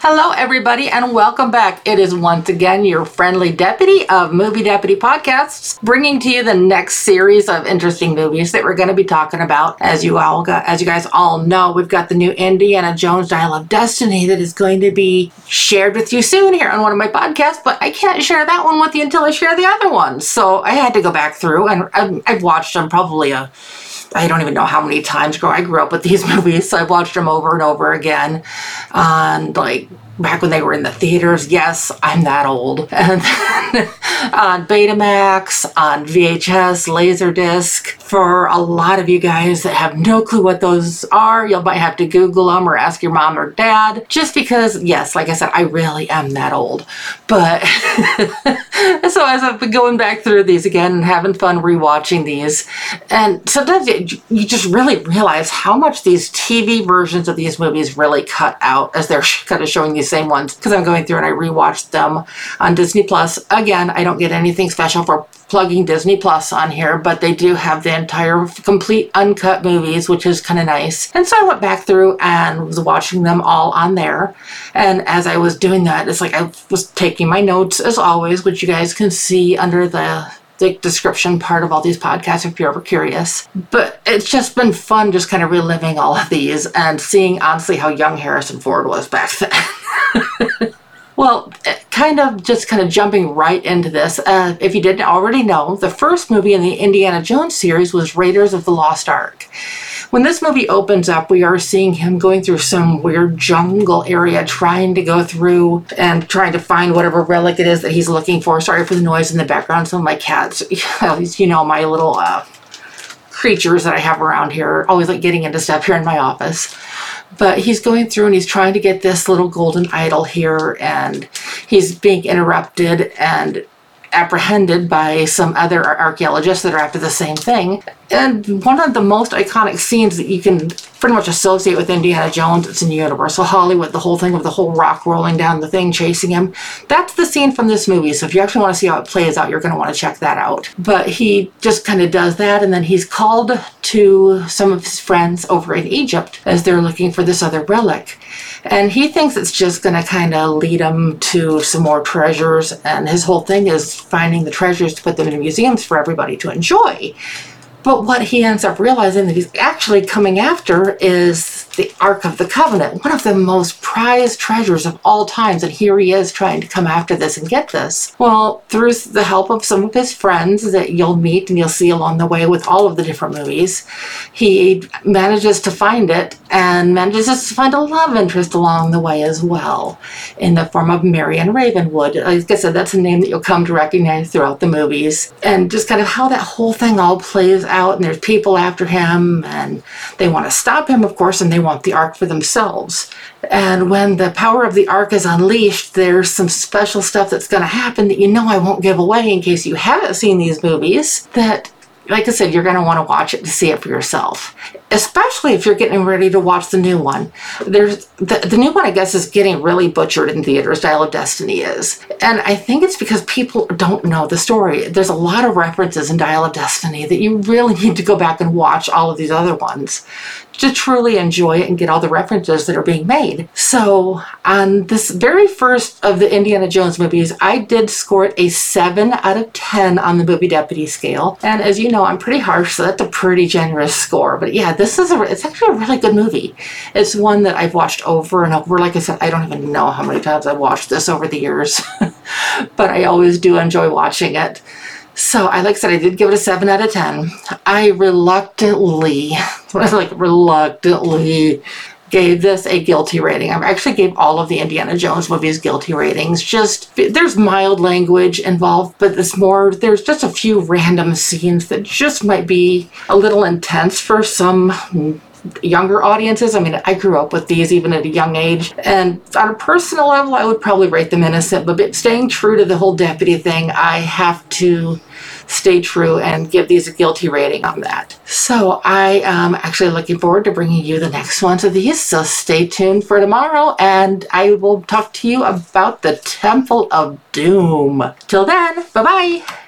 Hello, everybody, and welcome back. It is once again your friendly deputy of Movie Deputy Podcasts, bringing to you the next series of interesting movies that we're going to be talking about. As you all, got, as you guys all know, we've got the new Indiana Jones Dial of Destiny that is going to be shared with you soon here on one of my podcasts. But I can't share that one with you until I share the other one. So I had to go back through, and I've watched them probably a I don't even know how many times. I grew up with these movies, so I watched them over and over again. And like back when they were in the theaters. Yes, I'm that old. And on Betamax, on VHS, Laserdisc. For a lot of you guys that have no clue what those are, you might have to Google them or ask your mom or dad. Just because, yes, like I said, I really am that old. But so as I've been going back through these again and having fun rewatching these, and sometimes you just really realize how much these TV versions of these movies really cut out as they're kind of showing these same ones because I'm going through and I rewatched them on Disney Plus. Again, I don't get anything special for plugging Disney Plus on here, but they do have the entire complete uncut movies, which is kind of nice. And so I went back through and was watching them all on there. And as I was doing that, it's like I was taking my notes as always, which you guys can see under the the description part of all these podcasts if you're ever curious. But it's just been fun just kind of reliving all of these and seeing honestly how young Harrison Ford was back then. well, eh, kind of just kind of jumping right into this. Uh, if you didn't already know, the first movie in the Indiana Jones series was Raiders of the Lost Ark. When this movie opens up, we are seeing him going through some weird jungle area, trying to go through and trying to find whatever relic it is that he's looking for. Sorry for the noise in the background. Some of my cats, you know, my little uh, creatures that I have around here, always like getting into stuff here in my office. But he's going through and he's trying to get this little golden idol here, and he's being interrupted and apprehended by some other archaeologists that are after the same thing. And one of the most iconic scenes that you can pretty much associate with Indiana Jones, it's in Universal Hollywood, the whole thing of the whole rock rolling down the thing, chasing him. That's the scene from this movie. So if you actually want to see how it plays out, you're going to want to check that out. But he just kind of does that, and then he's called to some of his friends over in Egypt as they're looking for this other relic. And he thinks it's just going to kind of lead him to some more treasures. And his whole thing is finding the treasures to put them in museums for everybody to enjoy. But what he ends up realizing that he's actually coming after is the Ark of the Covenant, one of the most prized treasures of all times. And here he is trying to come after this and get this. Well, through the help of some of his friends that you'll meet and you'll see along the way with all of the different movies, he manages to find it and manages to find a love interest along the way as well in the form of Marion Ravenwood. Uh, like I said, that's a name that you'll come to recognize throughout the movies. And just kind of how that whole thing all plays out, and there's people after him, and they want to stop him, of course, and they want the ark for themselves. And when the power of the ark is unleashed, there's some special stuff that's going to happen that you know I won't give away in case you haven't seen these movies that like I said, you're going to want to watch it to see it for yourself, especially if you're getting ready to watch the new one. There's the, the new one, I guess, is getting really butchered in theaters. Dial of Destiny is, and I think it's because people don't know the story. There's a lot of references in Dial of Destiny that you really need to go back and watch all of these other ones to truly enjoy it and get all the references that are being made. So, on this very first of the Indiana Jones movies, I did score it a 7 out of 10 on the movie deputy scale. And as you know, I'm pretty harsh, so that's a pretty generous score. But yeah, this is a it's actually a really good movie. It's one that I've watched over and over. Like I said, I don't even know how many times I've watched this over the years, but I always do enjoy watching it. So I like I said, I did give it a seven out of ten. I reluctantly, like reluctantly, gave this a guilty rating. I actually gave all of the Indiana Jones movies guilty ratings. Just there's mild language involved, but it's more there's just a few random scenes that just might be a little intense for some younger audiences. I mean, I grew up with these even at a young age. And on a personal level, I would probably rate them innocent, but staying true to the whole deputy thing, I have to stay true and give these a guilty rating on that. So I am actually looking forward to bringing you the next ones of these. So stay tuned for tomorrow and I will talk to you about the Temple of Doom. Till then, bye bye.